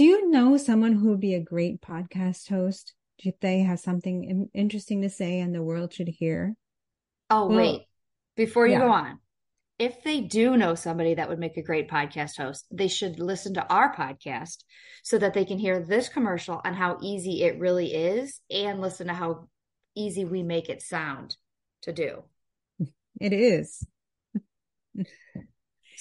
Do you know someone who would be a great podcast host? Do they have something interesting to say and the world should hear? Oh, well, wait. Before you yeah. go on, if they do know somebody that would make a great podcast host, they should listen to our podcast so that they can hear this commercial and how easy it really is and listen to how easy we make it sound to do. It is.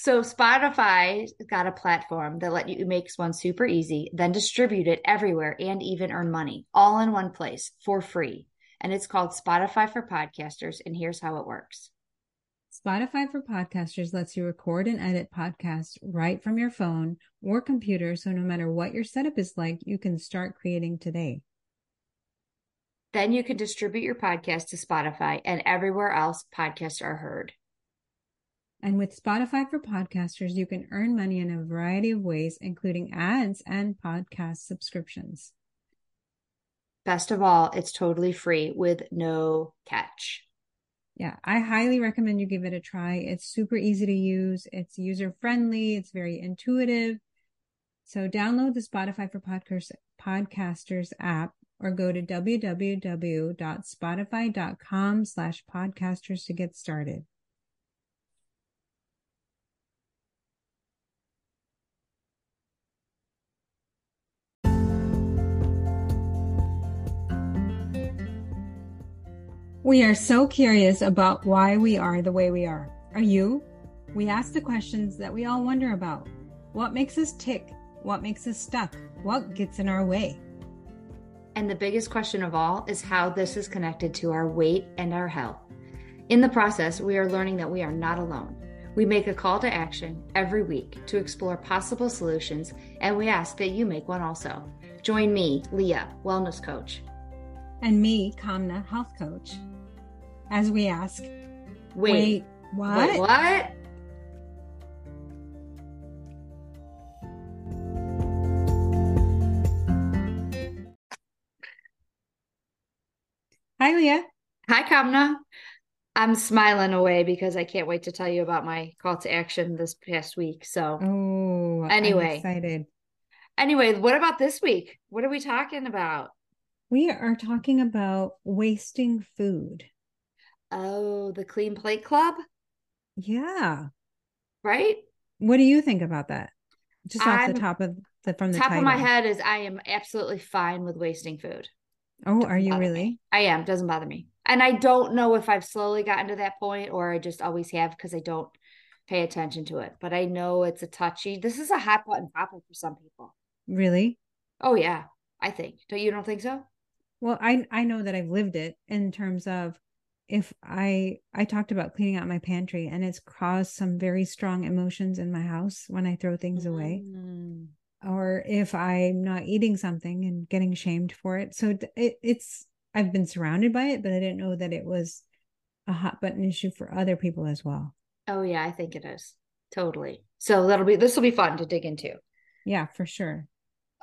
so Spotify got a platform that let you make one super easy, then distribute it everywhere and even earn money all in one place for free. And it's called Spotify for Podcasters. And here's how it works. Spotify for Podcasters lets you record and edit podcasts right from your phone or computer. So no matter what your setup is like, you can start creating today. Then you can distribute your podcast to Spotify and everywhere else podcasts are heard. And with Spotify for podcasters, you can earn money in a variety of ways, including ads and podcast subscriptions. Best of all, it's totally free with no catch. Yeah, I highly recommend you give it a try. It's super easy to use, it's user friendly, it's very intuitive. So download the Spotify for Podcast, Podcasters app or go to www.spotify.com slash podcasters to get started. We are so curious about why we are the way we are. Are you? We ask the questions that we all wonder about. What makes us tick? What makes us stuck? What gets in our way? And the biggest question of all is how this is connected to our weight and our health. In the process, we are learning that we are not alone. We make a call to action every week to explore possible solutions, and we ask that you make one also. Join me, Leah, Wellness Coach. And me, Kamna, Health Coach, as we ask, Wait, wait what? Wait, what? Hi, Leah. Hi, Kamna. I'm smiling away because I can't wait to tell you about my call to action this past week. So, oh, anyway, I'm excited. Anyway, what about this week? What are we talking about? We are talking about wasting food. Oh, the Clean Plate Club? Yeah. Right? What do you think about that? Just off I'm, the top of the from the top title. of my head is I am absolutely fine with wasting food. Oh, are you really? Me. I am. Doesn't bother me. And I don't know if I've slowly gotten to that point or I just always have because I don't pay attention to it. But I know it's a touchy. This is a hot button topic for some people. Really? Oh yeah, I think. Don't you don't think so? Well, I I know that I've lived it in terms of if I I talked about cleaning out my pantry and it's caused some very strong emotions in my house when I throw things mm. away or if I'm not eating something and getting shamed for it. So it, it's, I've been surrounded by it, but I didn't know that it was a hot button issue for other people as well. Oh, yeah, I think it is. Totally. So that'll be, this will be fun to dig into. Yeah, for sure.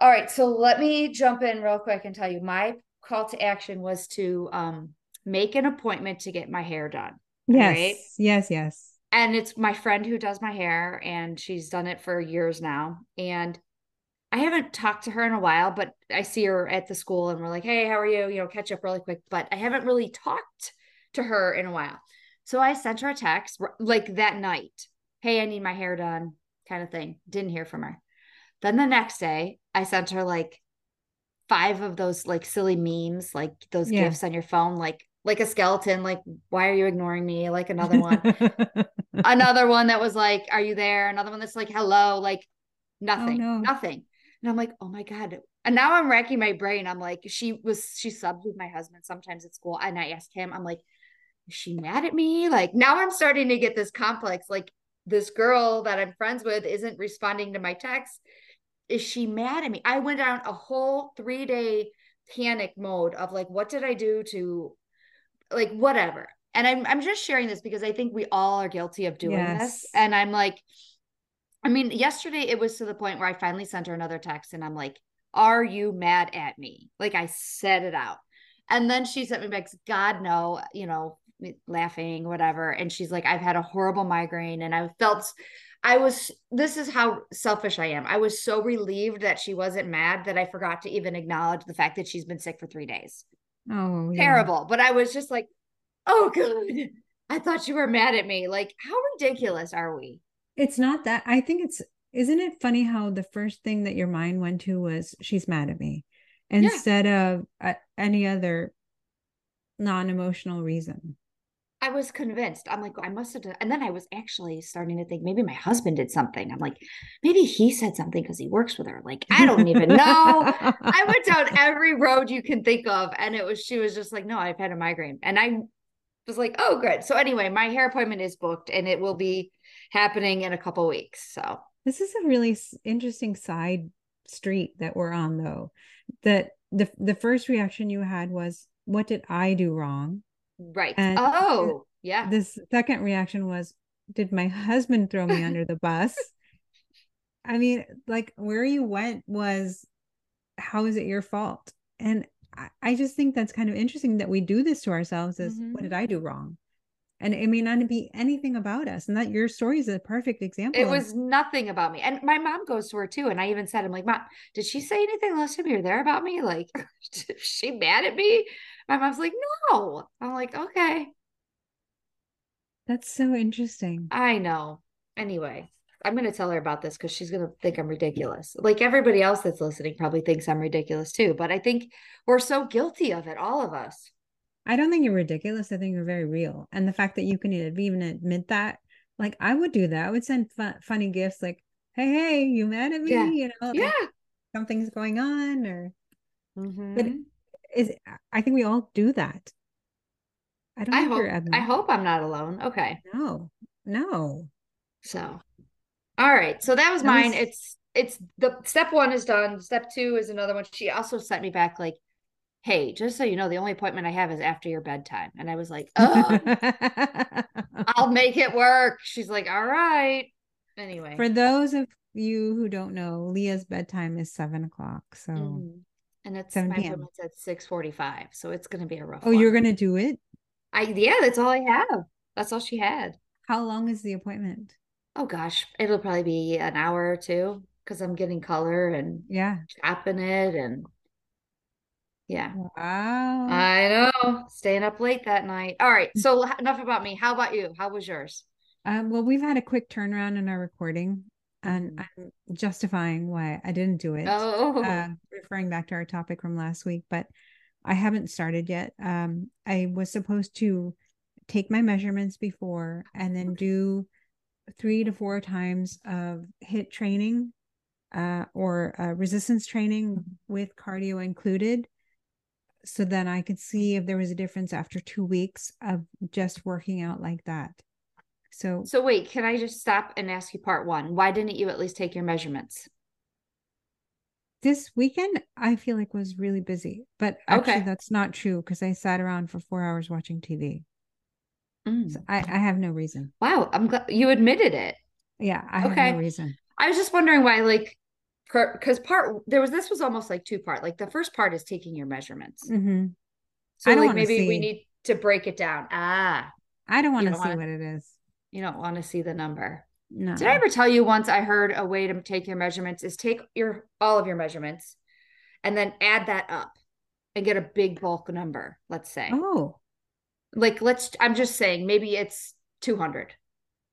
All right. So let me jump in real quick and tell you my call to action was to um, make an appointment to get my hair done. Yes. Right? Yes. Yes. And it's my friend who does my hair, and she's done it for years now. And I haven't talked to her in a while, but I see her at the school and we're like, hey, how are you? You know, catch up really quick. But I haven't really talked to her in a while. So I sent her a text like that night. Hey, I need my hair done, kind of thing. Didn't hear from her. Then the next day, I sent her like five of those like silly memes, like those yeah. gifs on your phone, like like a skeleton, like, why are you ignoring me? Like another one. another one that was like, Are you there? Another one that's like, hello, like oh, nothing, oh, no. nothing. And I'm like, oh my God. And now I'm racking my brain. I'm like, she was, she subbed with my husband sometimes at school. And I asked him, I'm like, is she mad at me? Like now I'm starting to get this complex. Like this girl that I'm friends with isn't responding to my text. Is she mad at me? I went down a whole three day panic mode of like, what did I do to like whatever? And I'm I'm just sharing this because I think we all are guilty of doing yes. this. And I'm like, I mean, yesterday it was to the point where I finally sent her another text and I'm like, Are you mad at me? Like I said it out. And then she sent me back, God, no, you know, laughing, whatever. And she's like, I've had a horrible migraine and I felt, I was this is how selfish I am. I was so relieved that she wasn't mad that I forgot to even acknowledge the fact that she's been sick for 3 days. Oh, yeah. Terrible. But I was just like, "Oh good. I thought you were mad at me." Like, how ridiculous are we? It's not that. I think it's isn't it funny how the first thing that your mind went to was she's mad at me instead yeah. of uh, any other non-emotional reason. I was convinced. I'm like, I must have done. And then I was actually starting to think maybe my husband did something. I'm like, maybe he said something because he works with her. Like, I don't even know. I went down every road you can think of. And it was, she was just like, no, I've had a migraine. And I was like, oh, good. So anyway, my hair appointment is booked and it will be happening in a couple weeks. So this is a really interesting side street that we're on, though. That the the first reaction you had was, "What did I do wrong?" Right. And oh, yeah. This second reaction was, "Did my husband throw me under the bus?" I mean, like where you went was, "How is it your fault?" And I, I just think that's kind of interesting that we do this to ourselves. Is mm-hmm. what did I do wrong? and it may not be anything about us and that your story is a perfect example it was nothing about me and my mom goes to her too and i even said i'm like mom did she say anything last time you were there about me like she mad at me my mom's like no i'm like okay that's so interesting i know anyway i'm going to tell her about this because she's going to think i'm ridiculous like everybody else that's listening probably thinks i'm ridiculous too but i think we're so guilty of it all of us I don't think you're ridiculous. I think you're very real. And the fact that you can even admit that, like I would do that. I would send funny gifts like, hey, hey, you mad at me? Yeah. You know, yeah. something's going on or mm-hmm. but is I think we all do that. I don't I hope I hope I'm not alone. Okay. No, no. So all right. So that was that mine. Was... It's it's the step one is done. Step two is another one. She also sent me back like hey, just so you know, the only appointment I have is after your bedtime. And I was like, oh, I'll make it work. She's like, all right. Anyway. For those of you who don't know, Leah's bedtime is seven o'clock. So mm-hmm. And it's 7 my appointment's at six forty five. So it's gonna be a rough Oh, one. you're gonna do it? I yeah, that's all I have. That's all she had. How long is the appointment? Oh gosh, it'll probably be an hour or two because I'm getting color and yeah, chopping it and yeah. Wow. I know. Staying up late that night. All right. So enough about me. How about you? How was yours? Um, well, we've had a quick turnaround in our recording, and mm-hmm. I'm justifying why I didn't do it. Oh, uh, referring back to our topic from last week, but I haven't started yet. Um, I was supposed to take my measurements before and then do three to four times of HIIT training uh, or uh, resistance training with cardio included so then I could see if there was a difference after two weeks of just working out like that. So, so wait, can I just stop and ask you part one? Why didn't you at least take your measurements? This weekend, I feel like was really busy, but actually, okay. that's not true because I sat around for four hours watching TV. Mm. So I, I have no reason. Wow, I'm glad you admitted it. Yeah, I okay. have no reason. I was just wondering why, like, because part there was this was almost like two part. Like the first part is taking your measurements. Mm-hmm. So like maybe see. we need to break it down. Ah, I don't want to see wanna, what it is. You don't want to see the number. No. Did I ever tell you once I heard a way to take your measurements is take your all of your measurements and then add that up and get a big bulk number, let's say. Oh. Like let's I'm just saying maybe it's 200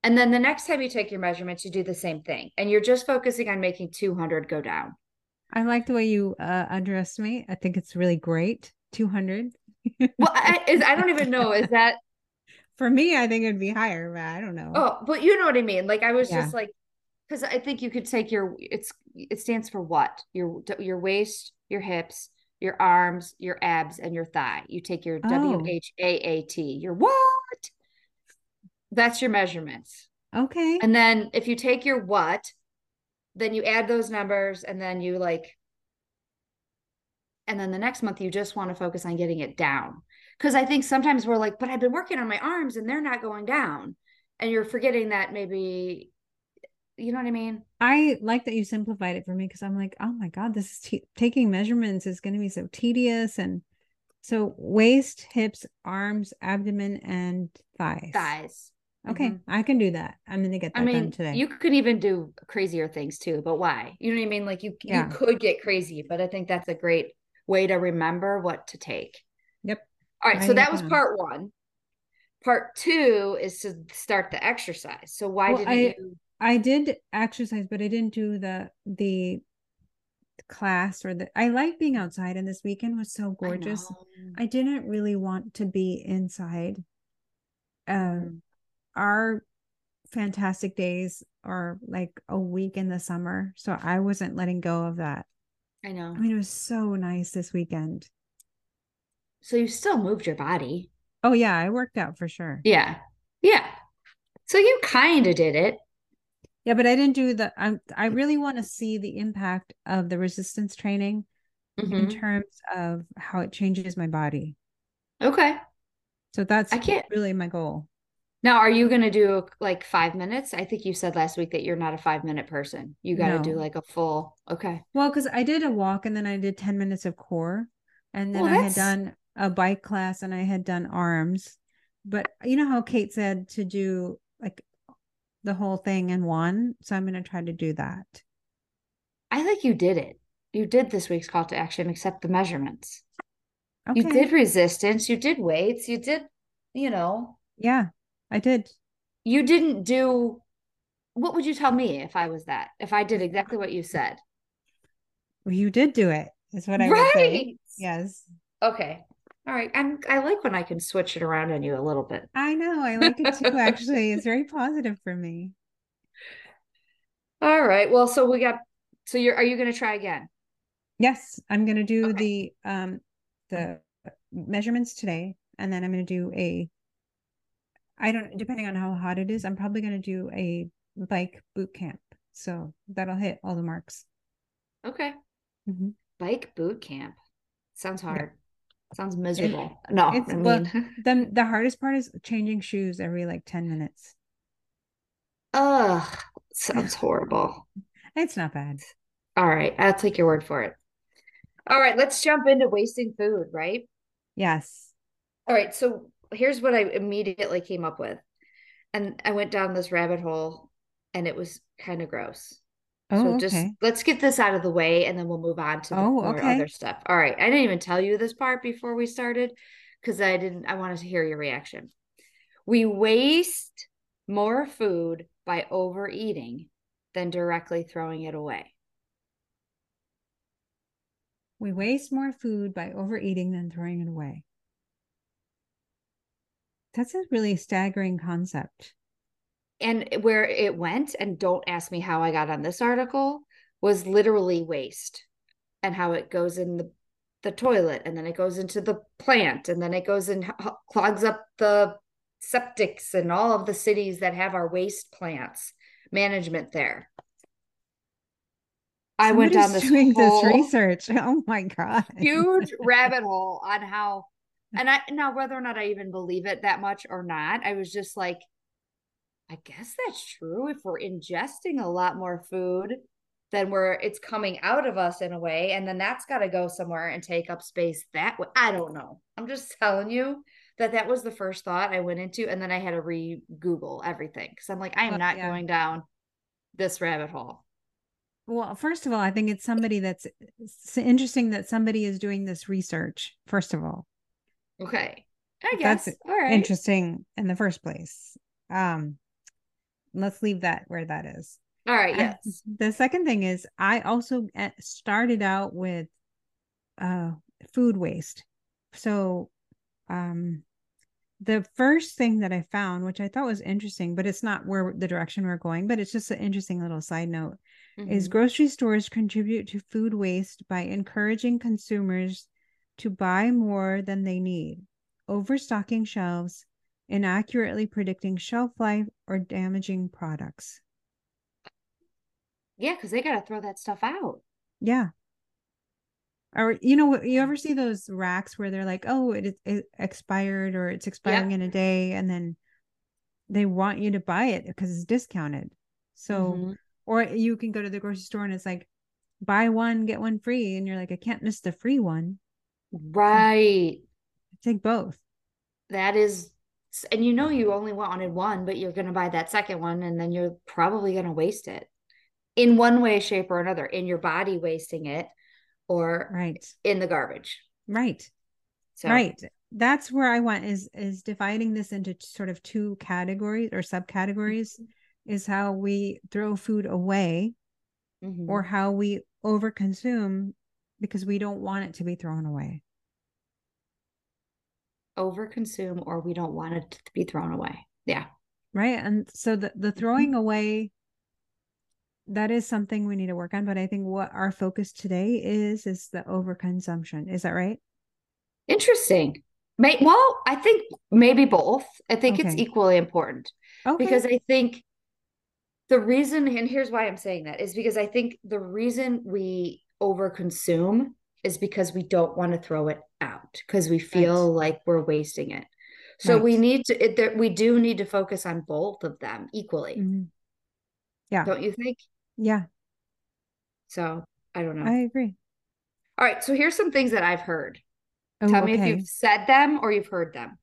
and then the next time you take your measurements, you do the same thing. And you're just focusing on making 200 go down. I like the way you uh, underestimate. I think it's really great. 200. well, I, is, I don't even know. Is that for me? I think it'd be higher, but I don't know. Oh, but you know what I mean? Like I was yeah. just like, because I think you could take your it's it stands for what your your waist, your hips, your arms, your abs, and your thigh. You take your oh. W H A A T. Your what? That's your measurements. Okay. And then if you take your what, then you add those numbers and then you like and then the next month you just want to focus on getting it down. Cuz I think sometimes we're like, but I've been working on my arms and they're not going down. And you're forgetting that maybe you know what I mean? I like that you simplified it for me because I'm like, oh my God, this is t- taking measurements is going to be so tedious. And so waist, hips, arms, abdomen, and thighs. Thighs. Okay, mm-hmm. I can do that. I'm gonna get that I mean, done today. You could even do crazier things too, but why? You know what I mean? Like you yeah. you could get crazy, but I think that's a great way to remember what to take. All right, I so that was part one. Part two is to start the exercise. So why well, didn't I, you? I did exercise, but I didn't do the the class or the. I like being outside, and this weekend was so gorgeous. I, I didn't really want to be inside. Um, mm our fantastic days are like a week in the summer. So I wasn't letting go of that. I know. I mean, it was so nice this weekend. So you still moved your body. Oh, yeah. I worked out for sure. Yeah. Yeah. So you kind of did it. Yeah, but I didn't do the. I I really want to see the impact of the resistance training mm-hmm. in terms of how it changes my body. Okay. So that's I can't really my goal. Now, are you going to do like five minutes? I think you said last week that you're not a five minute person. You got to no. do like a full, okay. Well, because I did a walk and then I did 10 minutes of core. And then well, I had done a bike class and I had done arms. But you know how Kate said to do like the whole thing in one? So I'm going to try to do that. I think you did it. You did this week's call to action, except the measurements. Okay. You did resistance, you did weights, you did, you know. Yeah. I did. You didn't do what would you tell me if I was that? If I did exactly what you said? Well, you did do it. Is what I right. would say. Yes. Okay. All right. I'm I like when I can switch it around on you a little bit. I know. I like it too, actually. It's very positive for me. All right. Well, so we got so you're are you gonna try again? Yes, I'm gonna do okay. the um the measurements today and then I'm gonna do a I don't, depending on how hot it is, I'm probably going to do a bike boot camp. So that'll hit all the marks. Okay. Mm-hmm. Bike boot camp. Sounds hard. Yeah. Sounds miserable. It, no, it's, I mean, well, the, the hardest part is changing shoes every like 10 minutes. Ugh, sounds horrible. It's not bad. All right. I'll take your word for it. All right. Let's jump into wasting food, right? Yes. All right. So here's what I immediately came up with. And I went down this rabbit hole and it was kind of gross. Oh, so just okay. let's get this out of the way and then we'll move on to the oh, okay. other stuff. All right. I didn't even tell you this part before we started because I didn't I wanted to hear your reaction. We waste more food by overeating than directly throwing it away. We waste more food by overeating than throwing it away. That's a really staggering concept. And where it went, and don't ask me how I got on this article, was literally waste and how it goes in the, the toilet and then it goes into the plant and then it goes and clogs up the septics and all of the cities that have our waste plants management there. I went down this doing this research. Oh my god. huge rabbit hole on how and I now whether or not I even believe it that much or not, I was just like, I guess that's true. If we're ingesting a lot more food, then we're it's coming out of us in a way, and then that's got to go somewhere and take up space that way. I don't know. I'm just telling you that that was the first thought I went into, and then I had to re Google everything because I'm like, I am not yeah. going down this rabbit hole. Well, first of all, I think it's somebody that's it's interesting that somebody is doing this research. First of all, Okay. I guess. That's All right. interesting in the first place. Um, let's leave that where that is. All right. Yes. the second thing is, I also eh, started out with uh, food waste. So, um, the first thing that I found, which I thought was interesting, but it's not where the direction we're going, but it's just an interesting little side note, mm-hmm. is grocery stores contribute to food waste by encouraging consumers to buy more than they need, overstocking shelves, inaccurately predicting shelf life, or damaging products. Yeah, because they got to throw that stuff out. Yeah. Or you know, you ever see those racks where they're like, "Oh, it, it expired or it's expiring yep. in a day," and then they want you to buy it because it's discounted. So, mm-hmm. or you can go to the grocery store and it's like, buy one get one free, and you're like, I can't miss the free one. Right. Take both. That is and you know you only wanted one, but you're going to buy that second one and then you're probably going to waste it in one way, shape, or another, in your body wasting it or right in the garbage. Right. So. Right. That's where I want is is dividing this into sort of two categories or subcategories mm-hmm. is how we throw food away mm-hmm. or how we overconsume because we don't want it to be thrown away overconsume or we don't want it to be thrown away. Yeah. Right. And so the, the throwing mm-hmm. away, that is something we need to work on. But I think what our focus today is, is the overconsumption. Is that right? Interesting. May, well, I think maybe both. I think okay. it's equally important okay. because I think the reason, and here's why I'm saying that, is because I think the reason we overconsume is because we don't want to throw it out because we feel right. like we're wasting it. So right. we need to it, there, we do need to focus on both of them equally. Mm-hmm. Yeah. Don't you think? Yeah. So, I don't know. I agree. All right, so here's some things that I've heard. Oh, Tell me if you've said them or you've heard them.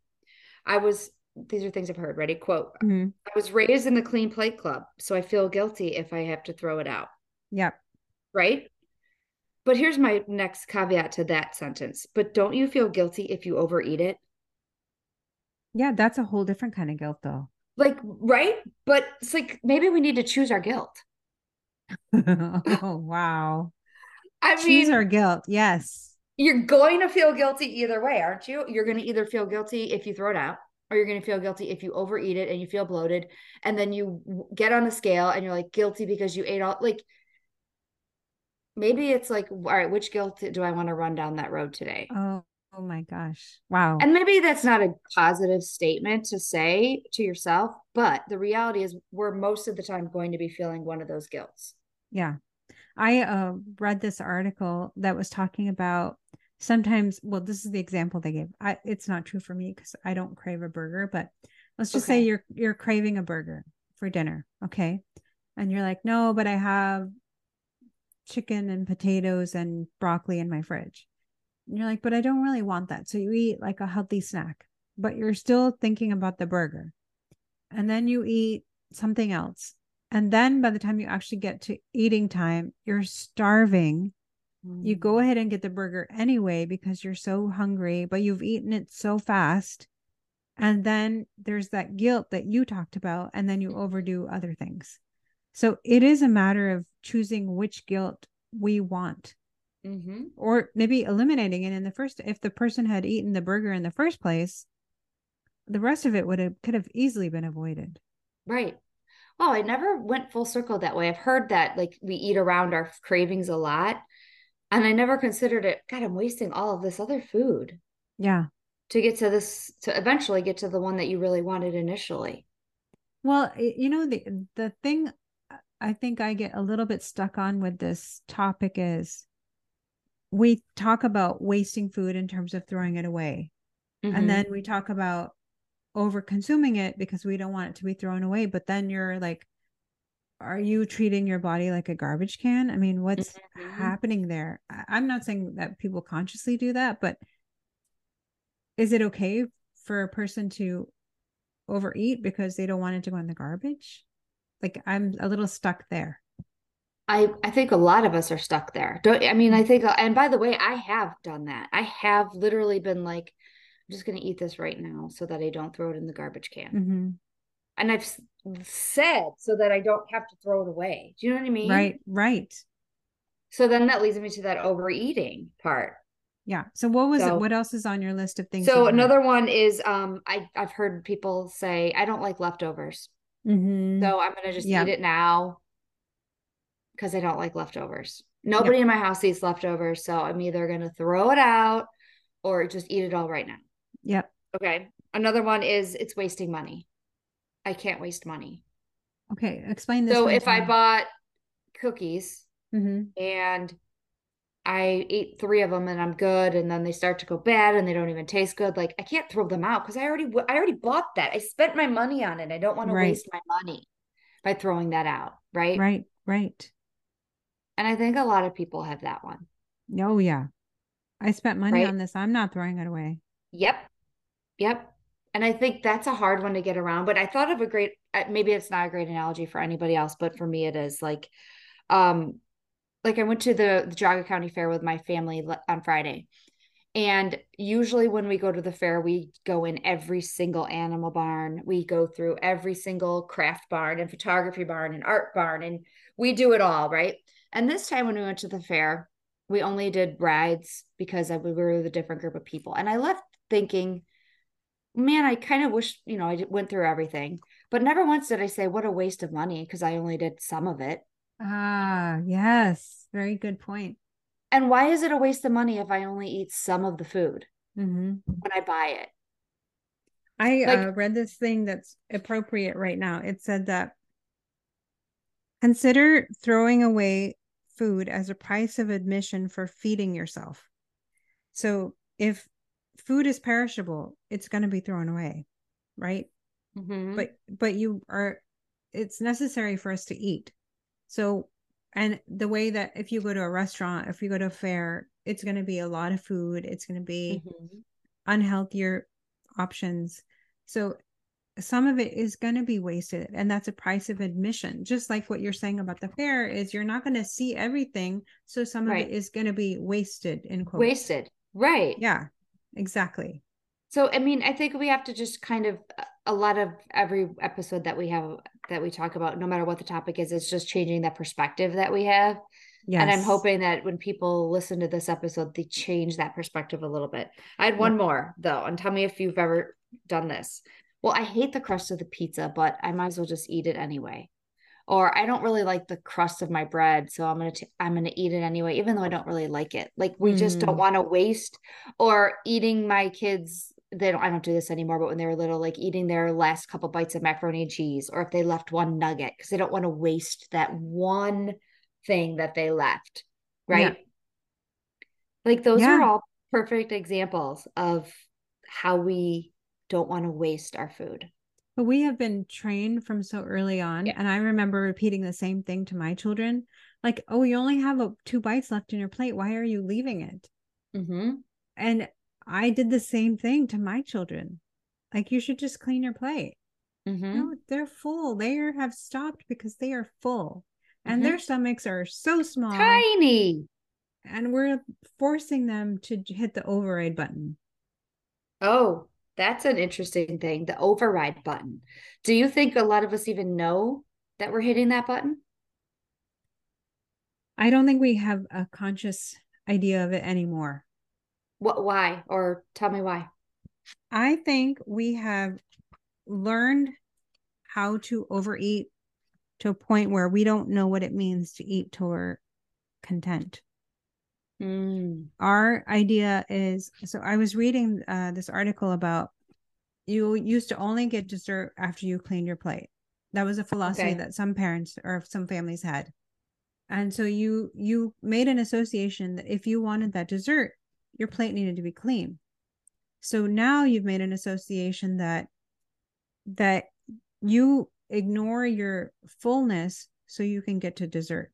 I was these are things I've heard. Ready? Quote. Mm-hmm. I was raised in the clean plate club, so I feel guilty if I have to throw it out. Yep. Right? But here's my next caveat to that sentence. But don't you feel guilty if you overeat it? Yeah, that's a whole different kind of guilt, though. Like, right? But it's like maybe we need to choose our guilt. oh, wow. I choose mean, our guilt. Yes. You're going to feel guilty either way, aren't you? You're going to either feel guilty if you throw it out, or you're going to feel guilty if you overeat it and you feel bloated. And then you get on the scale and you're like guilty because you ate all, like, maybe it's like all right which guilt do i want to run down that road today? Oh oh my gosh. Wow. And maybe that's not a positive statement to say to yourself but the reality is we're most of the time going to be feeling one of those guilts. Yeah. I uh, read this article that was talking about sometimes well this is the example they gave. I, it's not true for me because i don't crave a burger but let's just okay. say you're you're craving a burger for dinner okay? And you're like no but i have chicken and potatoes and broccoli in my fridge. And you're like, but I don't really want that. So you eat like a healthy snack, but you're still thinking about the burger. And then you eat something else. And then by the time you actually get to eating time, you're starving. Mm. You go mm. ahead and get the burger anyway because you're so hungry, but you've eaten it so fast. And then there's that guilt that you talked about, and then you overdo other things. So it is a matter of choosing which guilt we want. Mm-hmm. Or maybe eliminating it in the first. If the person had eaten the burger in the first place, the rest of it would have could have easily been avoided. Right. Oh, I never went full circle that way. I've heard that like we eat around our cravings a lot. And I never considered it, God, I'm wasting all of this other food. Yeah. To get to this, to eventually get to the one that you really wanted initially. Well, you know, the the thing I think I get a little bit stuck on with this topic is we talk about wasting food in terms of throwing it away. Mm-hmm. And then we talk about over consuming it because we don't want it to be thrown away. But then you're like, are you treating your body like a garbage can? I mean, what's mm-hmm. happening there? I'm not saying that people consciously do that, but is it okay for a person to overeat because they don't want it to go in the garbage? Like i'm a little stuck there I, I think a lot of us are stuck there. Don't I mean I think and by the way, I have done that. I have literally been like, I'm just gonna eat this right now so that I don't throw it in the garbage can. Mm-hmm. And I've said so that I don't have to throw it away. Do you know what I mean? Right, right. So then that leads me to that overeating part. Yeah. So what was so, it? What else is on your list of things? So another one is um I I've heard people say I don't like leftovers. Mm-hmm. So I'm gonna just yeah. eat it now because I don't like leftovers. Nobody yep. in my house eats leftovers, so I'm either gonna throw it out or just eat it all right now. Yep. Okay. Another one is it's wasting money. I can't waste money. Okay, explain this. So if I bought cookies mm-hmm. and I ate three of them and I'm good, and then they start to go bad and they don't even taste good. Like I can't throw them out because I already I already bought that. I spent my money on it. I don't want to waste my money by throwing that out. Right. Right. Right. And I think a lot of people have that one. Oh yeah, I spent money right? on this. I'm not throwing it away. Yep. Yep. And I think that's a hard one to get around. But I thought of a great, uh, maybe it's not a great analogy for anybody else, but for me it is like, um, like I went to the, the Geauga County Fair with my family on Friday. And usually when we go to the fair, we go in every single animal barn. We go through every single craft barn and photography barn and art barn, and we do it all, right? And this time when we went to the fair, we only did rides because we were with a different group of people. And I left thinking, man, I kind of wish, you know, I went through everything, but never once did I say, what a waste of money because I only did some of it. Ah, yes. Very good point. And why is it a waste of money if I only eat some of the food mm-hmm. when I buy it? I like, uh, read this thing that's appropriate right now. It said that consider throwing away food as a price of admission for feeding yourself. So if food is perishable, it's going to be thrown away, right? Mm-hmm. But but you are it's necessary for us to eat. So and the way that if you go to a restaurant if you go to a fair it's going to be a lot of food it's going to be mm-hmm. unhealthier options so some of it is going to be wasted and that's a price of admission just like what you're saying about the fair is you're not going to see everything so some right. of it is going to be wasted in quotes. wasted right yeah exactly so i mean i think we have to just kind of a lot of every episode that we have that we talk about, no matter what the topic is, it's just changing that perspective that we have. Yes. And I'm hoping that when people listen to this episode, they change that perspective a little bit. I had one more though, and tell me if you've ever done this. Well, I hate the crust of the pizza, but I might as well just eat it anyway. Or I don't really like the crust of my bread, so I'm gonna t- I'm gonna eat it anyway, even though I don't really like it. Like we mm. just don't mm. want to waste. Or eating my kids they don't I don't do this anymore, but when they were little, like eating their last couple bites of macaroni and cheese, or if they left one nugget, because they don't want to waste that one thing that they left. Right. Yeah. Like those yeah. are all perfect examples of how we don't want to waste our food. But we have been trained from so early on. Yeah. And I remember repeating the same thing to my children like, oh, you only have a, two bites left in your plate. Why are you leaving it? Mm-hmm. And I did the same thing to my children. Like you should just clean your plate. Mm-hmm. No, they're full. They are, have stopped because they are full, and mm-hmm. their stomachs are so small, tiny, and we're forcing them to hit the override button. Oh, that's an interesting thing. The override button. Do you think a lot of us even know that we're hitting that button? I don't think we have a conscious idea of it anymore. What why or tell me why? I think we have learned how to overeat to a point where we don't know what it means to eat till we're content. Mm. Our idea is so I was reading uh, this article about you used to only get dessert after you cleaned your plate. That was a philosophy okay. that some parents or some families had. And so you you made an association that if you wanted that dessert, your plate needed to be clean. So now you've made an association that that you ignore your fullness so you can get to dessert.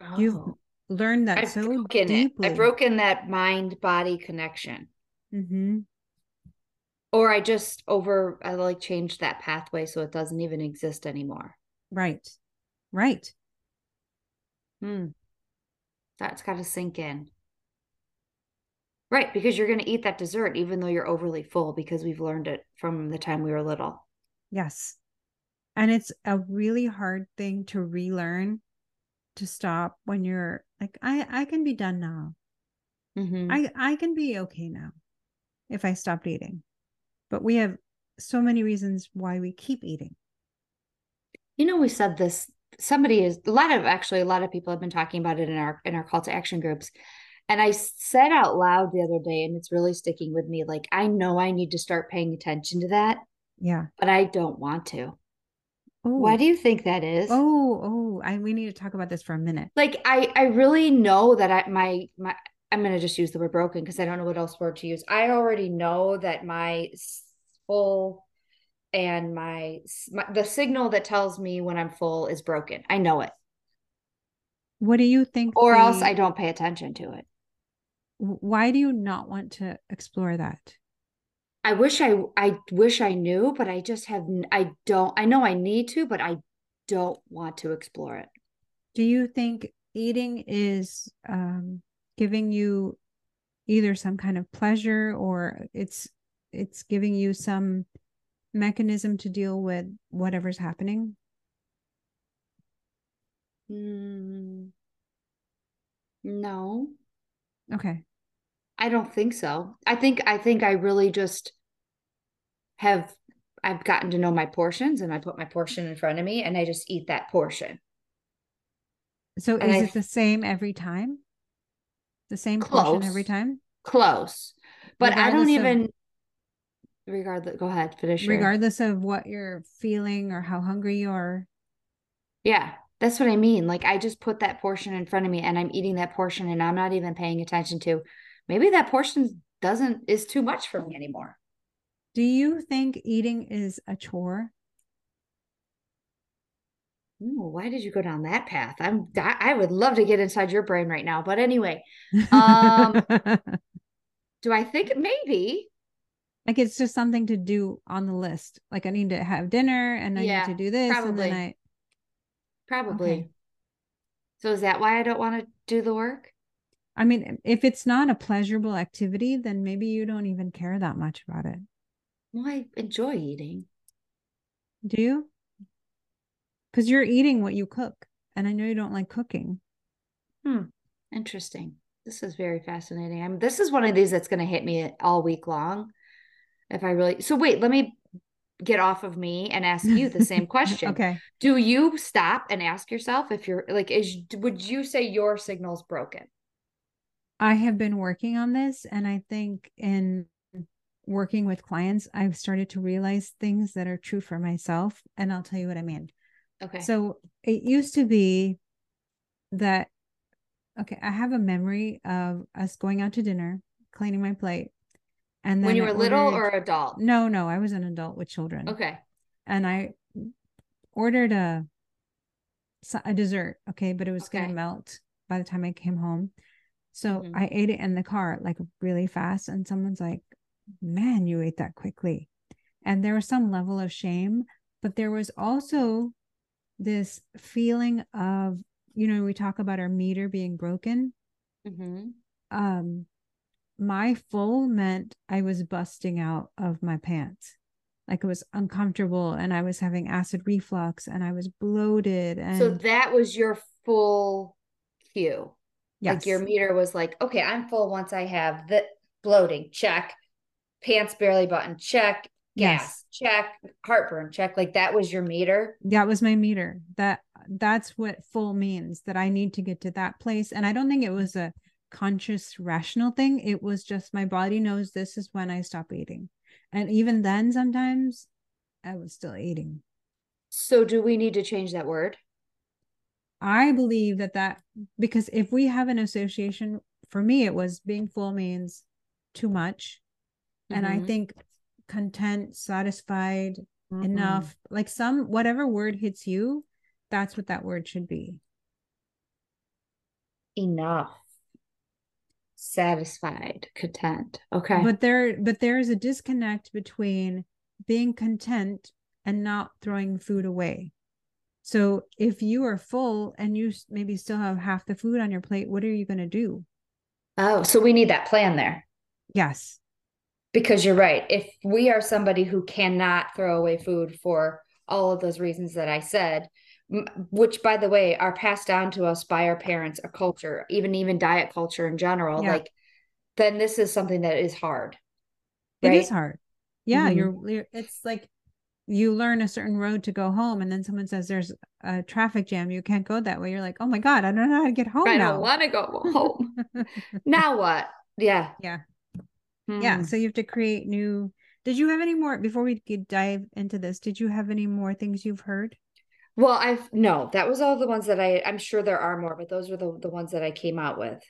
Oh. You've learned that I've so deeply. It. I've broken that mind body connection. Mm-hmm. Or I just over I like changed that pathway so it doesn't even exist anymore. Right. Right. Hmm. That's got to sink in. Right, because you're going to eat that dessert even though you're overly full because we've learned it from the time we were little. Yes. And it's a really hard thing to relearn to stop when you're like I I can be done now. Mm-hmm. I I can be okay now if I stopped eating. But we have so many reasons why we keep eating. You know, we said this somebody is a lot of actually a lot of people have been talking about it in our in our call to action groups and I said out loud the other day, and it's really sticking with me like, I know I need to start paying attention to that. Yeah. But I don't want to. Ooh. Why do you think that is? Oh, oh, I we need to talk about this for a minute. Like I I really know that I my my I'm going to just use the word broken because I don't know what else word to use. I already know that my full and my, my the signal that tells me when I'm full is broken. I know it. What do you think? Or the, else I don't pay attention to it why do you not want to explore that? I wish I I wish I knew, but I just have I don't I know I need to, but I don't want to explore it. Do you think eating is um, giving you either some kind of pleasure or it's it's giving you some mechanism to deal with whatever's happening? Mm, no. Okay. I don't think so. I think I think I really just have I've gotten to know my portions and I put my portion in front of me and I just eat that portion. So and is I, it the same every time? The same close, portion every time? Close. But regardless I don't even of, regardless go ahead, finish. Regardless your, of what you're feeling or how hungry you are. Yeah. That's what I mean. Like I just put that portion in front of me and I'm eating that portion and I'm not even paying attention to maybe that portion doesn't is too much for me anymore. Do you think eating is a chore? Ooh, why did you go down that path? I'm I would love to get inside your brain right now. But anyway, um do I think maybe like it's just something to do on the list. Like I need to have dinner and I yeah, need to do this probably. and then I probably. Okay. So is that why I don't want to do the work? I mean, if it's not a pleasurable activity, then maybe you don't even care that much about it. Well, I enjoy eating. Do you? Because you're eating what you cook. And I know you don't like cooking. Hmm. Interesting. This is very fascinating. I mean, this is one of these that's going to hit me all week long. If I really. So, wait, let me get off of me and ask you the same question. okay. Do you stop and ask yourself if you're like, is would you say your signal's broken? I have been working on this, and I think in working with clients, I've started to realize things that are true for myself. And I'll tell you what I mean. Okay. So it used to be that, okay, I have a memory of us going out to dinner, cleaning my plate. And then when you were ordered, little or adult? No, no, I was an adult with children. Okay. And I ordered a a dessert, okay, but it was okay. gonna melt by the time I came home. So mm-hmm. I ate it in the car like really fast, and someone's like, "Man, you ate that quickly," and there was some level of shame, but there was also this feeling of, you know, we talk about our meter being broken. Mm-hmm. Um, my full meant I was busting out of my pants like it was uncomfortable and I was having acid reflux and I was bloated and So that was your full cue. Yes. Like your meter was like, okay, I'm full once I have the bloating, check. Pants barely button, check. Gas, yes. check. Heartburn, check. Like that was your meter. That was my meter. That that's what full means. That I need to get to that place. And I don't think it was a conscious, rational thing. It was just my body knows this is when I stop eating. And even then, sometimes I was still eating. So, do we need to change that word? I believe that that because if we have an association, for me, it was being full means too much. Mm-hmm. And I mm-hmm. think content, satisfied, mm-hmm. enough, like some whatever word hits you, that's what that word should be. Enough. Satisfied, content. Okay. But there but there is a disconnect between being content and not throwing food away. So if you are full and you maybe still have half the food on your plate, what are you going to do? Oh, so we need that plan there. Yes. Because you're right. If we are somebody who cannot throw away food for all of those reasons that I said, which by the way are passed down to us by our parents, a culture, even even diet culture in general, yeah. like then this is something that is hard. Right? It is hard. Yeah, mm-hmm. you're, you're it's like you learn a certain road to go home and then someone says there's a traffic jam you can't go that way you're like oh my god i don't know how to get home i now. don't want to go home now what yeah yeah hmm. yeah so you have to create new did you have any more before we dive into this did you have any more things you've heard well i've no that was all the ones that i i'm sure there are more but those were the, the ones that i came out with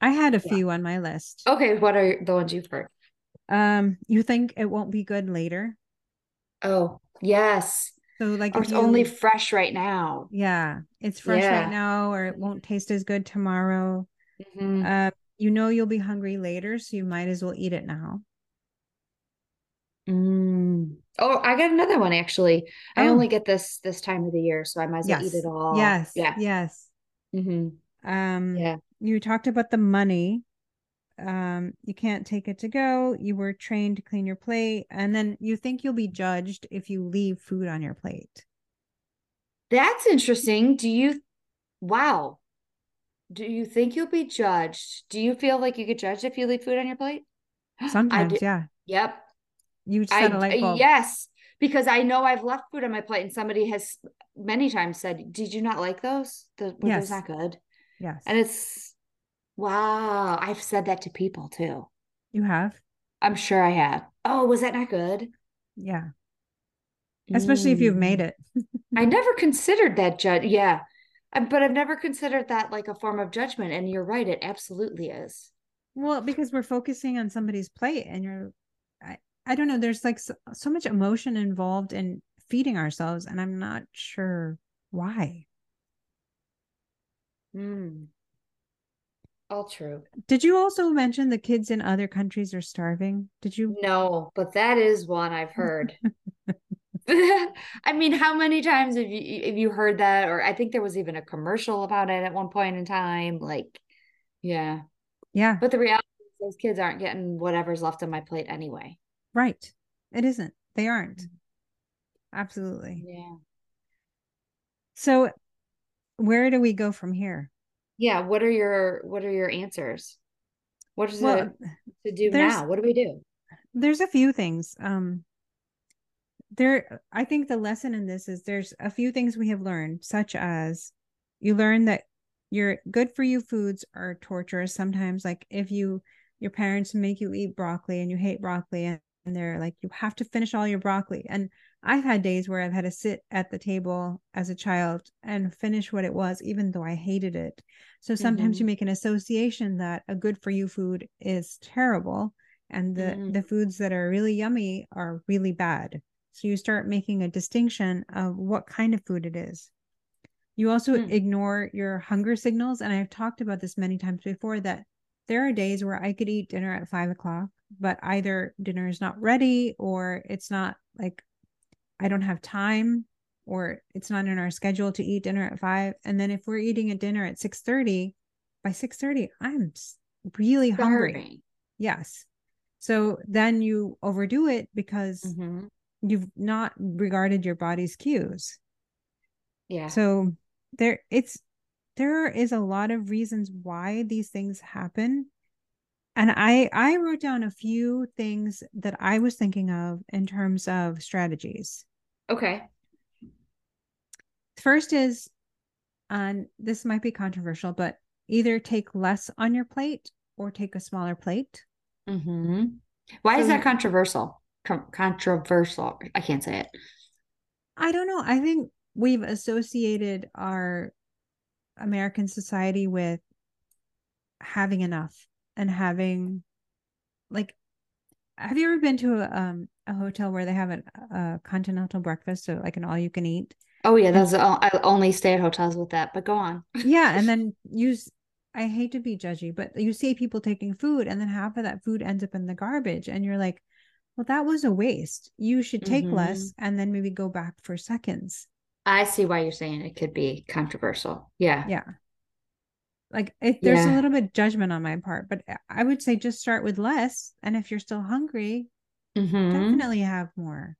i had a yeah. few on my list okay what are the ones you've heard um you think it won't be good later Oh, yes. So like it's you, only fresh right now. Yeah, it's fresh yeah. right now, or it won't taste as good tomorrow. Mm-hmm. Uh, you know you'll be hungry later, so you might as well eat it now. Mm. Oh, I got another one actually. Oh. I only get this this time of the year, so I might as well yes. eat it all. Yes. Yeah. Yes. Mm-hmm. Um. Yeah. You talked about the money. Um. You can't take it to go. You were trained to clean your plate, and then you think you'll be judged if you leave food on your plate. That's interesting. Do you? Wow. Do you think you'll be judged? Do you feel like you get judged if you leave food on your plate? Sometimes, yeah. Yep. You set I, a light bulb. Yes, because I know I've left food on my plate, and somebody has many times said, "Did you not like those? The were yes. those not good?" Yes. And it's wow. I've said that to people too. You have. I'm sure I have. Oh, was that not good? Yeah. Especially mm. if you've made it. I never considered that judge. Yeah. But I've never considered that like a form of judgment. And you're right, it absolutely is. Well, because we're focusing on somebody's plate and you're I don't know. There's like so, so much emotion involved in feeding ourselves, and I'm not sure why. Hmm. All true. Did you also mention the kids in other countries are starving? Did you? No, but that is one I've heard. I mean, how many times have you have you heard that? Or I think there was even a commercial about it at one point in time. Like, yeah, yeah. But the reality is, those kids aren't getting whatever's left on my plate anyway. Right. It isn't. They aren't. Mm. Absolutely. Yeah. So where do we go from here? Yeah, what are your what are your answers? What is well, it to do now? What do we do? There's a few things. Um there I think the lesson in this is there's a few things we have learned such as you learn that your good for you foods are torturous sometimes like if you your parents make you eat broccoli and you hate broccoli and and they're like you have to finish all your broccoli and i've had days where i've had to sit at the table as a child and finish what it was even though i hated it so sometimes mm-hmm. you make an association that a good for you food is terrible and the mm-hmm. the foods that are really yummy are really bad so you start making a distinction of what kind of food it is you also mm. ignore your hunger signals and i've talked about this many times before that there are days where i could eat dinner at five o'clock but either dinner is not ready or it's not like I don't have time or it's not in our schedule to eat dinner at 5 and then if we're eating a dinner at 6:30 by 6:30 I'm really Starving. hungry. Yes. So then you overdo it because mm-hmm. you've not regarded your body's cues. Yeah. So there it's there is a lot of reasons why these things happen and i i wrote down a few things that i was thinking of in terms of strategies. Okay. First is and this might be controversial but either take less on your plate or take a smaller plate. Mm-hmm. why so, is that controversial? Controversial. I can't say it. I don't know. I think we've associated our american society with having enough and having like have you ever been to a um a hotel where they have a, a continental breakfast so like an all you can eat oh yeah that's all, i only stay at hotels with that but go on. Yeah and then use i hate to be judgy but you see people taking food and then half of that food ends up in the garbage and you're like well that was a waste. You should take mm-hmm. less and then maybe go back for seconds. I see why you're saying it could be controversial. Yeah. Yeah like it, there's yeah. a little bit of judgment on my part, but I would say just start with less. And if you're still hungry, mm-hmm. definitely have more.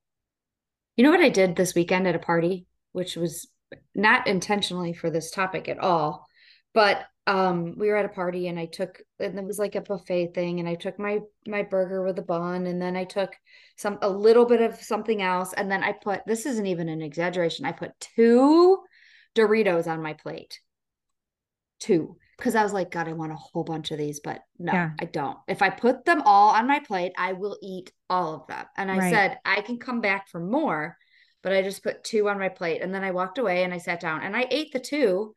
You know what I did this weekend at a party, which was not intentionally for this topic at all, but um we were at a party and I took and it was like a buffet thing and I took my my burger with a bun and then I took some a little bit of something else and then I put this isn't even an exaggeration. I put two Doritos on my plate two because I was like, God, I want a whole bunch of these, but no, yeah. I don't. If I put them all on my plate, I will eat all of them. And I right. said, I can come back for more, but I just put two on my plate. And then I walked away and I sat down and I ate the two.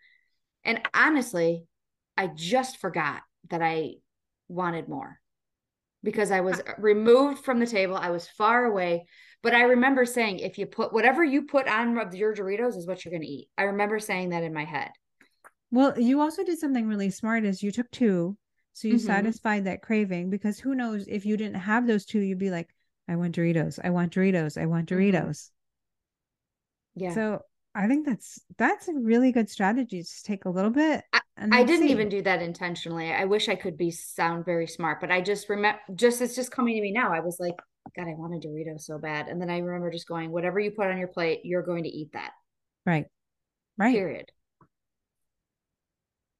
And honestly, I just forgot that I wanted more because I was removed from the table. I was far away. But I remember saying, if you put whatever you put on your Doritos is what you're going to eat. I remember saying that in my head. Well, you also did something really smart is you took two. So you mm-hmm. satisfied that craving because who knows if you didn't have those two, you'd be like, I want Doritos. I want Doritos. I want Mhm. Doritos. Yeah. So I think that's that's a really good strategy. Just take a little bit. and I didn't see. even do that intentionally. I wish I could be sound very smart, but I just remember just it's just coming to me now. I was like, God, I want a Dorito so bad. And then I remember just going, whatever you put on your plate, you're going to eat that. right, right. Period.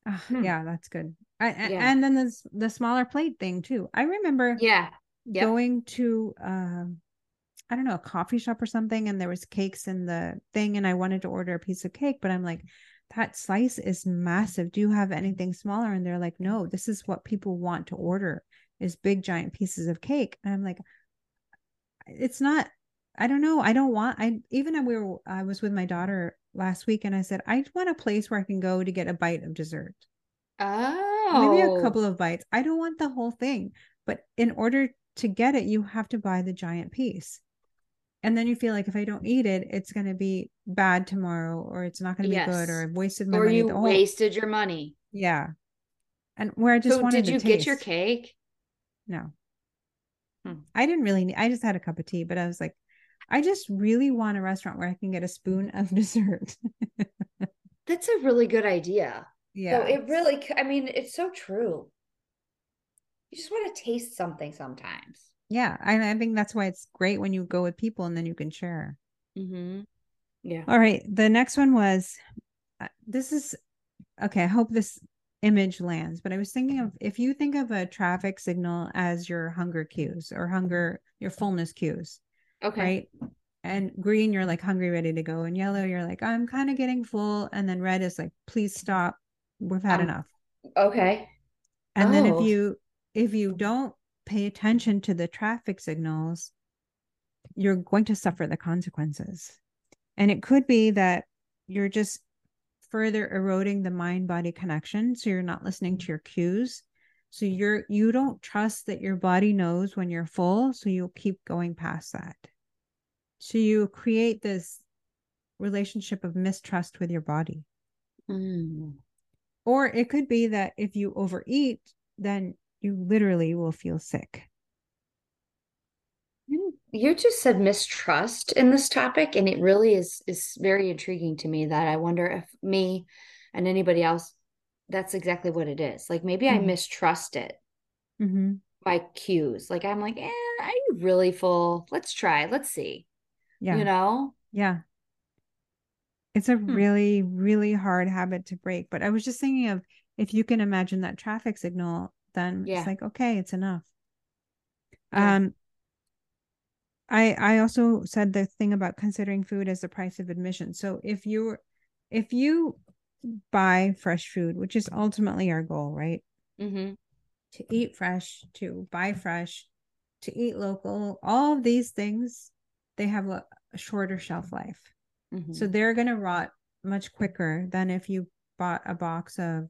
Ah, Hmm. Yeah, that's good. I, Yeah. And then the the smaller plate thing too. I remember Yeah. Yep. going to um I don't know, a coffee shop or something, and there was cakes in the thing, and I wanted to order a piece of cake, but I'm like, that slice is massive. Do you have anything smaller? And they're like, no, this is what people want to order is big giant pieces of cake. And I'm like, it's not, I don't know. I don't want I even when we were I was with my daughter last week and I said, I want a place where I can go to get a bite of dessert Oh. maybe a couple of bites. I don't want the whole thing, but in order to get it, you have to buy the giant piece. And then you feel like if I don't eat it, it's going to be bad tomorrow, or it's not going to be good, or I've wasted my Or money. Or you wasted your money. yeah. And where I just So wanted did you to get your cake? No, Hmm. I didn't really. Need, I just had a cup of tea, but I was like, I just really want a restaurant where I can get a spoon of dessert. That's a really good idea. yeah, So it really, I mean, it's so true. You just want to taste something sometimes. yeah. I, I think that's why it's great when you go with people and then you can share. Mm-hmm. Yeah. All right. The next one was uh, this is okay. I hope this image lands, but I was thinking of if you think of a traffic signal as your hunger cues or hunger, your fullness cues, Okay. right? And green, you're like hungry, ready to go. And yellow, you're like, I'm kind of getting full. And then red is like, please stop. We've had Um, enough. Okay. And then if oh. you if you don't pay attention to the traffic signals, you're going to suffer the consequences. And it could be that you're just further eroding the mind body connection so you're not listening to your cues. So you're you don't trust that your body knows when you're full, so you'll keep going past that. So you create this relationship of mistrust with your body. Mm. Or it could be that if you overeat, then you literally will feel sick. You just said mistrust in this topic, and it really is is very intriguing to me that I wonder if me and anybody else, that's exactly what it is. Like maybe I Mhm. mistrust it, Mm-hmm. my cues. Like I'm like, eh, are you really full? Let's try. Let's see. Yeah. You know? Yeah. It's a really, really hard habit to break. But I was just thinking of if you can imagine that traffic signal, then Yeah. it's like, okay, it's enough. Yeah. Um I I also said the thing about considering food as the price of admission. So if you if you buy fresh food, which is ultimately our goal, right? Mm-hmm. To eat fresh, to buy fresh, to eat local, all of these things, they have a, a shorter shelf life. Mm-hmm. So they're going to rot much quicker than if you bought a box of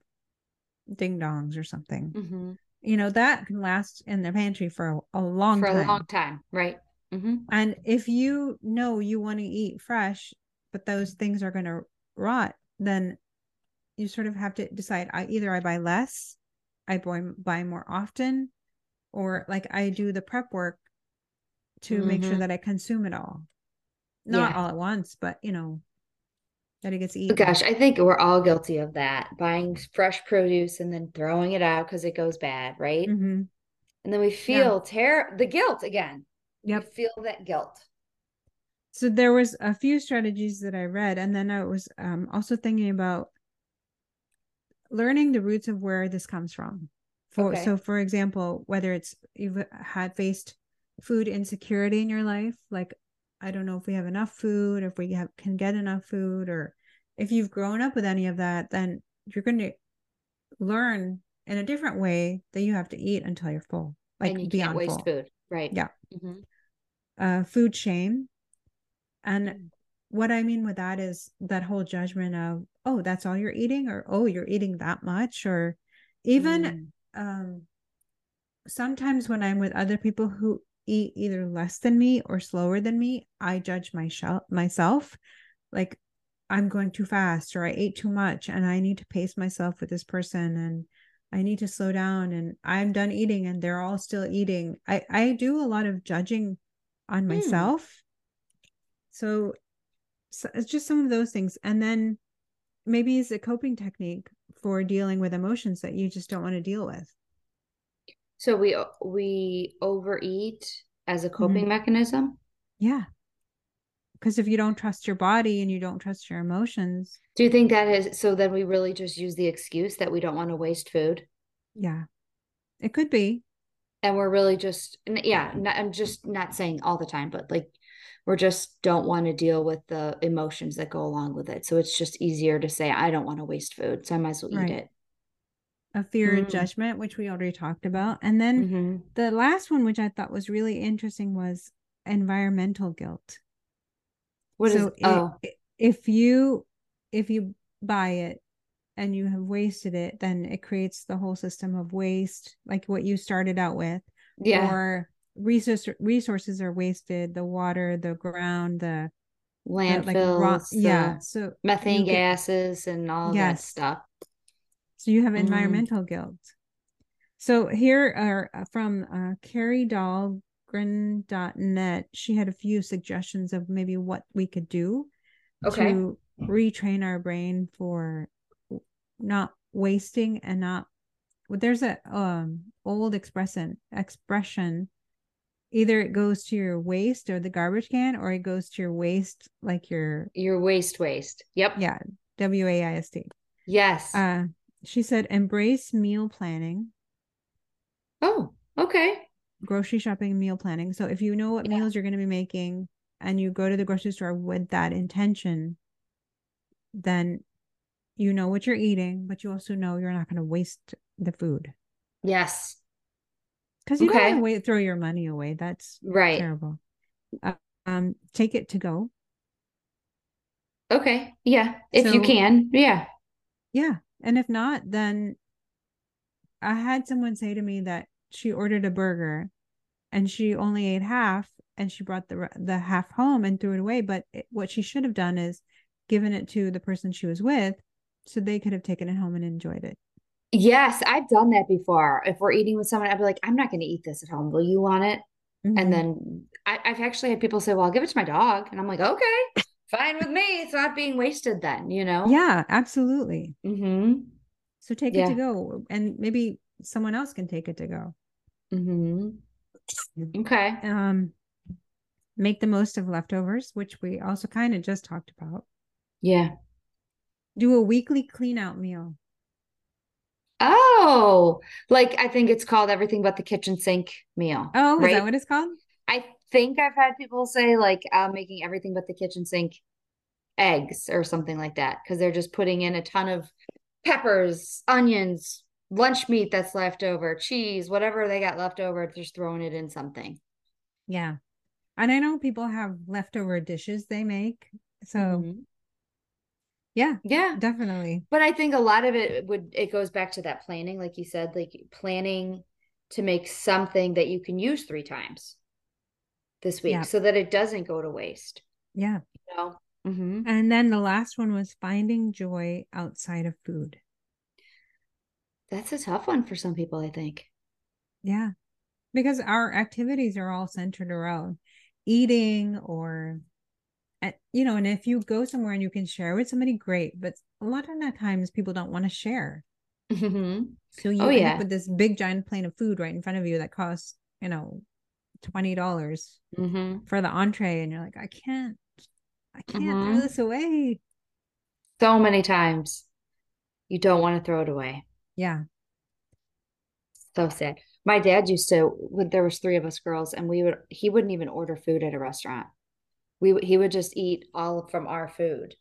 ding dongs or something. mm-hmm. You know, that can last in the pantry for a, a long For time. a long time, right? Mm-hmm. And if you know you want to eat fresh, but those things are going to rot, then you sort of have to decide I either I buy less, I buy, buy more often, or like I do the prep work to make sure Mhm. that I consume it all. Not Yeah. all at once, but you know, that it gets eaten. Gosh, I think we're all guilty of that. Buying fresh produce and then throwing it out because it goes bad, right? Mhm. And then we feel terror, the guilt again. Yep. We feel that guilt. So there was a few strategies that I read, and then I was um, also thinking about learning the roots of where this comes from. For Okay. so, for example, whether it's you've had faced food insecurity in your life, like I don't know if we have enough food, if we have can get enough food, or if you've grown up with any of that, then you're going to learn in a different way that you have to eat until you're full, like and you beyond can't waste full. food. Right. Yeah. Mhm. uh, food shame. And Mm. what I mean with that is that whole judgment of, oh, that's all you're eating, or oh, you're eating that much, or even Mm. um, sometimes when I'm with other people who eat either less than me or slower than me, I judge myself myself like I'm going too fast or I ate too much and I need to pace myself with this person and I need to slow down and I'm done eating and they're all still eating. I I do a lot of judging on Hmm. myself. So, so it's just some of those things. And then maybe it's a coping technique for dealing with emotions that you just don't want to deal with. So we we overeat as a coping mm-hmm. mechanism. Yeah. Because if you don't trust your body and you don't trust your emotions, Do you think that is so then we really just use the excuse that we don't want to waste food? yeah, it could be. And we're really just yeah, not, I'm just not saying all the time, but like we're just don't want to deal with the emotions that go along with it. So it's just easier to say I don't want to waste food, so I might as well eat Right. it. A fear of Mm. judgment, which we already talked about. And then Mhm. the last one, which I thought was really interesting, was environmental guilt. What is so i- oh i- if you if you buy it and you have wasted it then it creates the whole system of waste like what you started out with yeah or resource resources are wasted the water the ground the, the landfills, like raw, yeah so methane gases and all that stuff. So you have Mhm. environmental guilt so here are uh, from uh, carrie dahlgren.net she had a few suggestions of maybe what we could do Okay. to retrain our brain for not wasting and not there's a um old expression expression either it goes to your waste or the garbage can or it goes to your waste like your Your waste waste. Yep. yeah w-a-i-s-t Yes. uh she said embrace meal planning oh, okay. grocery shopping and meal planning so if you know what Yeah. meals you're going to be making and you go to the grocery store with that intention then you know what you're eating but you also know you're not going to waste the food Yes. because you don't want to wait, throw your money away that's Right. terrible Uh, um take it to go Okay. Yeah. If you can. Yeah. yeah and if not then i had someone say to me that she ordered a burger and she only ate half and she brought the the half home and threw it away but it, what she should have done is given it to the person she was with so they could have taken it home and enjoyed it Yes, I've done that before. If we're eating with someone, I'd be like, I'm not going to eat this at home. Will you want it? Mhm. And then I, I've actually had people say, Well, I'll give it to my dog. And I'm like, Okay, fine with me. It's not being wasted then, you know? yeah absolutely Mm-hmm. so take it to go and maybe someone else can take it to go Mm-hmm. Okay. um make the most of leftovers which we also kind of just talked about Yeah. do a weekly clean out meal Oh, like I think it's called everything but the kitchen sink meal. oh is that what it's called I think I've had people say like I'm making everything but the kitchen sink eggs or something like that because they're just putting in a ton of peppers, onions, lunch meat that's left over, cheese, whatever they got left over, just throwing it in something. Yeah. And I know people have leftover dishes they make. So, Mhm. yeah, Yeah. definitely. But I think a lot of it would it goes back to that planning, like you said, like planning to make something that you can use three times this week Yeah. so that it doesn't go to waste. Yeah. You know? Mhm. And then the last one was finding joy outside of food. That's a tough one for some people, I think. Yeah. Because our activities are all centered around eating or, and, you know, and if you go somewhere and you can share with somebody, great. But a lot of the times people don't want to share. Mhm. So you Oh, end yeah. up with this big giant plate of food right in front of you that costs, you know, $20 Mhm. for the entree. And you're like, I can't, I can't throw Mhm. this away. So many times you don't want to throw it away. Yeah. So sad. My dad used to when there was three of us girls and we would he wouldn't even order food at a restaurant. We he would just eat all from our food.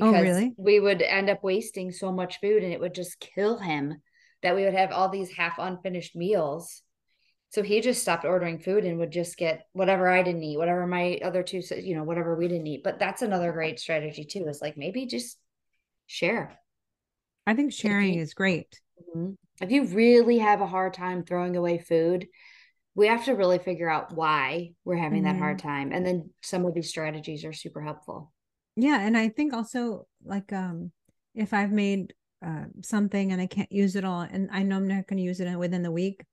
Oh, Because really? we would end up wasting so much food and it would just kill him that we would have all these half unfinished meals. So he just stopped ordering food and would just get whatever I didn't eat, whatever my other two, you know, whatever we didn't eat. But that's another great strategy too, is like maybe just share. I think sharing you- is great. Mhm. If you really have a hard time throwing away food, we have to really figure out why we're having that hard time. And then some of these strategies are super helpful. Yeah. And I think also like um if I've made uh, something and I can't use it all and I know I'm not going to use it within the week,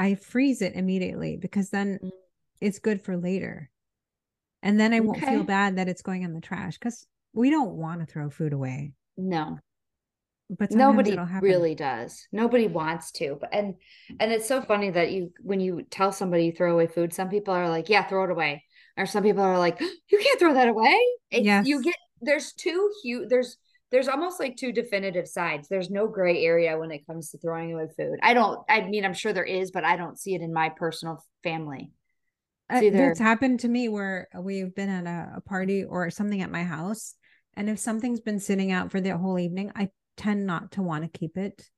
I freeze it immediately because then Mm. it's good for later. And then I won't feel bad that it's going in the trash because we don't want to throw food away. No, But nobody really does. Nobody wants to. But and and it's so funny that you when you tell somebody you throw away food, some people are like, "Yeah, throw it away," or some people are like, "You can't throw that away." It's, you get there's two huge there's there's almost like two definitive sides. There's no gray area when it comes to throwing away food. I don't. I mean, I'm sure there is, but I don't see it in my personal family. Uh, It's either- It's happened to me where we've been at a, a party or something at my house. And if something's been sitting out for the whole evening, I tend not to want to keep it.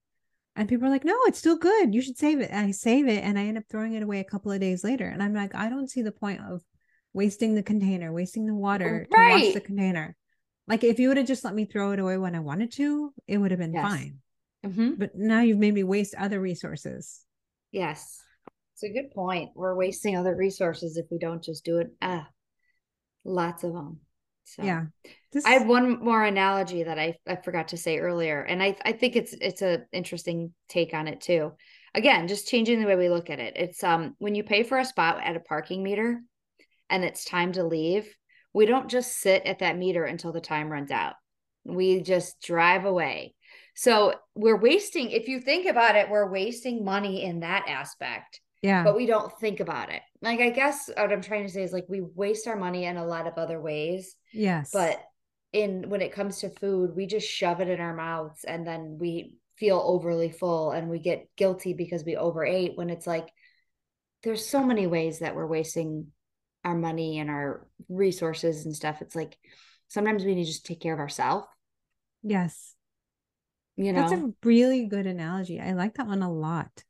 And people are like, no, it's still good. You should save it. And I save it and I end up throwing it away a couple of days later. And I'm like, I don't see the point of wasting the container, wasting the water to wash the container. Like if you would have just let me throw it away when I wanted to, it would have been Yes. fine. Mhm. But now you've made me waste other resources. Yes. It's a good point. We're wasting other resources if we don't just do it. Ah, lots of them. So Yeah. This, I had one more analogy that I, I forgot to say earlier, and I, I think it's it's a interesting take on it too. Again, just changing the way we look at it. It's um when you pay for a spot at a parking meter and it's time to leave, we don't just sit at that meter until the time runs out. We just drive away. So we're wasting, if you think about it, we're wasting money in that aspect yeah. but we don't think about it. Like I guess what I'm trying to say is like we waste our money in a lot of other ways, yes. but in when it comes to food, we just shove it in our mouths and then we feel overly full and we get guilty because we overate when it's like there's so many ways that we're wasting our money and our resources and stuff. It's like sometimes we need to just take care of ourselves, yes. you know. That's a really good analogy. I like that one a lot.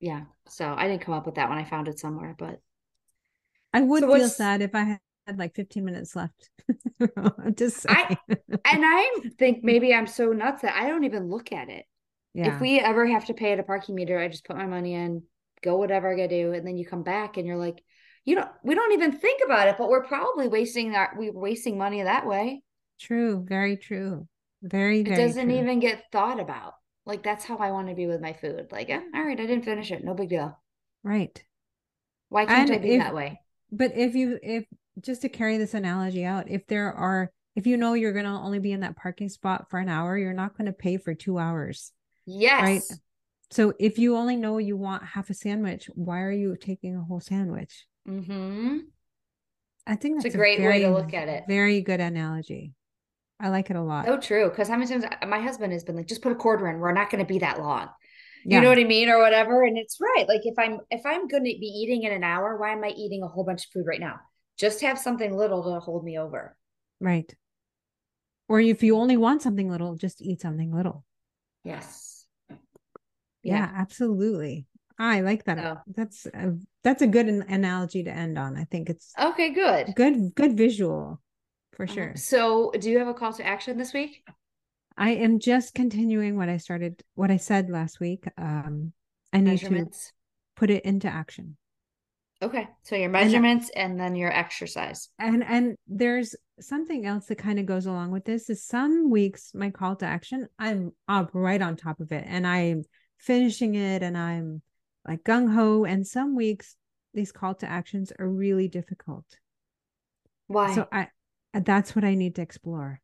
yeah. So I didn't come up with that when I found it somewhere, but I would So feel sad if I had like 15 minutes left. I'm just saying. I- and I think maybe I'm so nuts that I don't even look at it. yeah. If we ever have to pay at a parking meter, I just put my money in, go whatever I gotta do, and then you come back and you're like, you don't we don't even think about it, but we're probably wasting our we're wasting money that way. true. Very true. Very, It doesn't true. even get thought about. Like that's how I want to be with my food. Like, eh, all right, I didn't finish it. No big deal. Right. Why can't And I be if- that way? But if you, if just to carry this analogy out, if there are, if you know you're going to only be in that parking spot for an hour, you're not going to pay for two hours. Yes. Right. So if you only know you want half a sandwich, why are you taking a whole sandwich? Mm-hmm. I think It's that's a great way to look at it. Very good analogy. I like it a lot. So true. Because how many times my husband has been like, just put a quarter in. We're not going to be that long. yeah. You know what I mean, or whatever. And it's right. Like if I'm if I'm going to be eating in an hour, why am I eating a whole bunch of food right now? Just have something little to hold me over. Right. Or if you only want something little, just eat something little. Yes. Yeah, absolutely. I like that. So- That's a, that's a good an- analogy to end on. I think it's Okay. Good. good good visual for sure. Um, So, do you have a call to action this week? I am just continuing what I started what I said last week. Um I need to put it into action. Okay. So your measurements and then your exercise. And and there's something else that kind of goes along with this is some weeks my call to action I'm up right on top of it and I'm finishing it and I'm like gung ho and some weeks these call to actions are really difficult. Why? So I that's what I need to explore.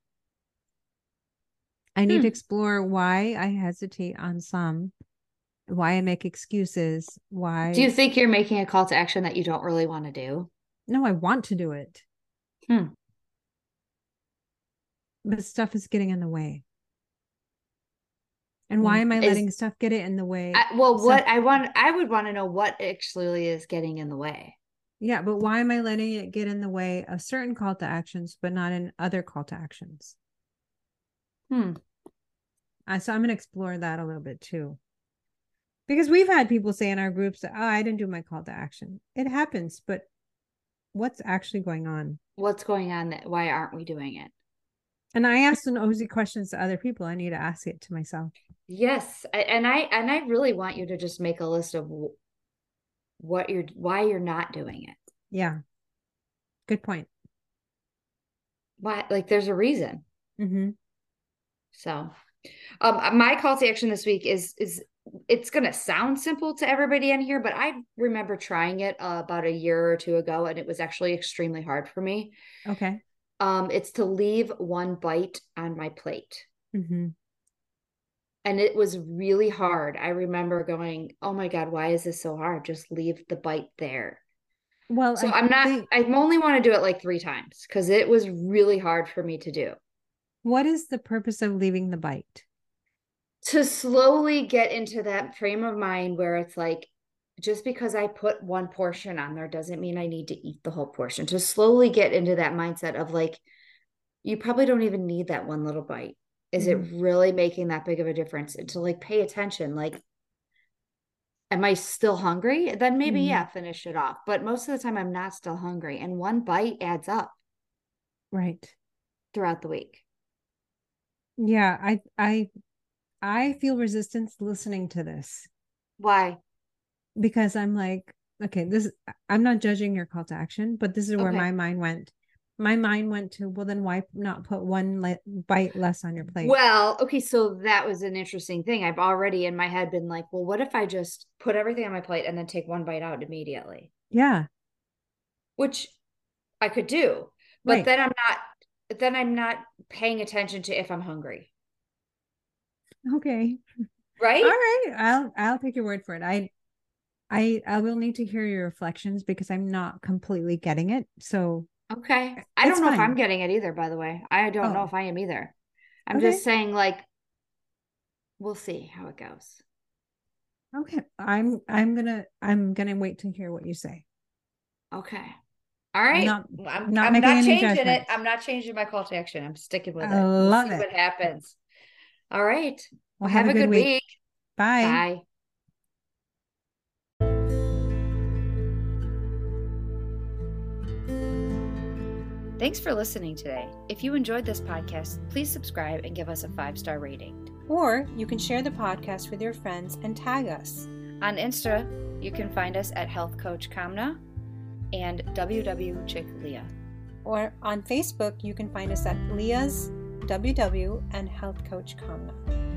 I need Hmm. to explore why I hesitate on some, why I make excuses, why do you think you're making a call to action that you don't really want to do? no, I want to do it. Hmm. But stuff is getting in the way. And why Mm, am I is- letting stuff get it in the way? I, well, what I want, I would want to know what actually is getting in the way. yeah, but why am I letting it get in the way of certain call to actions, but not in other call to actions? Hmm. Uh, so I'm going to explore that a little bit too. Because we've had people say in our groups, that oh, I didn't do my call to action. It happens, but what's actually going on? What's going on? That why aren't we doing it? And I ask the nosy questions to other people. I need to ask it to myself. Yes, I, and I and I really want you to just make a list of what you're why you're not doing it. Yeah. Good point. Why like there's a reason. Mm-hmm. So, um, my call to action this week is is it's going to sound simple to everybody in here, but I remember trying it uh, about a year or two ago and it was actually extremely hard for me. Okay. Um, it's to leave one bite on my plate. Mm-hmm. And it was really hard. I remember going, oh my God, why is this so hard? Just leave the bite there. Well, So I I'm not, think- I only want to do it like three times because it was really hard for me to do. what is the purpose of leaving the bite? to slowly get into that frame of mind where it's like just because I put one portion on there doesn't mean I need to eat the whole portion. To slowly get into that mindset of like, you probably don't even need that one little bite. Is it really making that big of a difference? And to like pay attention, like, am I still hungry? Then maybe, Mhm. yeah, finish it off. But most of the time, I'm not still hungry. And one bite adds up Right. throughout the week. Yeah, I I I feel resistance listening to this Why? because I'm like, okay, this I'm not judging your call to action, but this is where Okay. my mind went. My mind went to, well, then why not put one le- bite less on your plate? Well, okay, so that was an interesting thing. I've already in my head been like, well, what if I just put everything on my plate and then take one bite out immediately? yeah, Which I could do. But Right. then I'm not then I'm not paying attention to if I'm hungry. okay, Right? all right. I'll I'll take your word for it. I I I will need to hear your reflections because I'm not completely getting it. So Okay. I don't know if. I'm getting it either, by the way. I don't know Oh. if I am either. I'm Okay. just saying, like, we'll see how it goes. okay, I'm I'm gonna I'm gonna wait to hear what you say. Okay. All right. not- I'm not I'm not changing it. I'm not changing my call to action. I'm sticking with it. I We'll love see it. what happens. All right. Well, have, a good, week. Bye. Bye. Thanks for listening today. If you enjoyed this podcast, please subscribe and give us a five star rating. Or you can share the podcast with your friends and tag us. On Insta, you can find us at Health Coach Kamna and WW Chick Leah. Or on Facebook, you can find us at Leah's WW and Health Coach Kamna.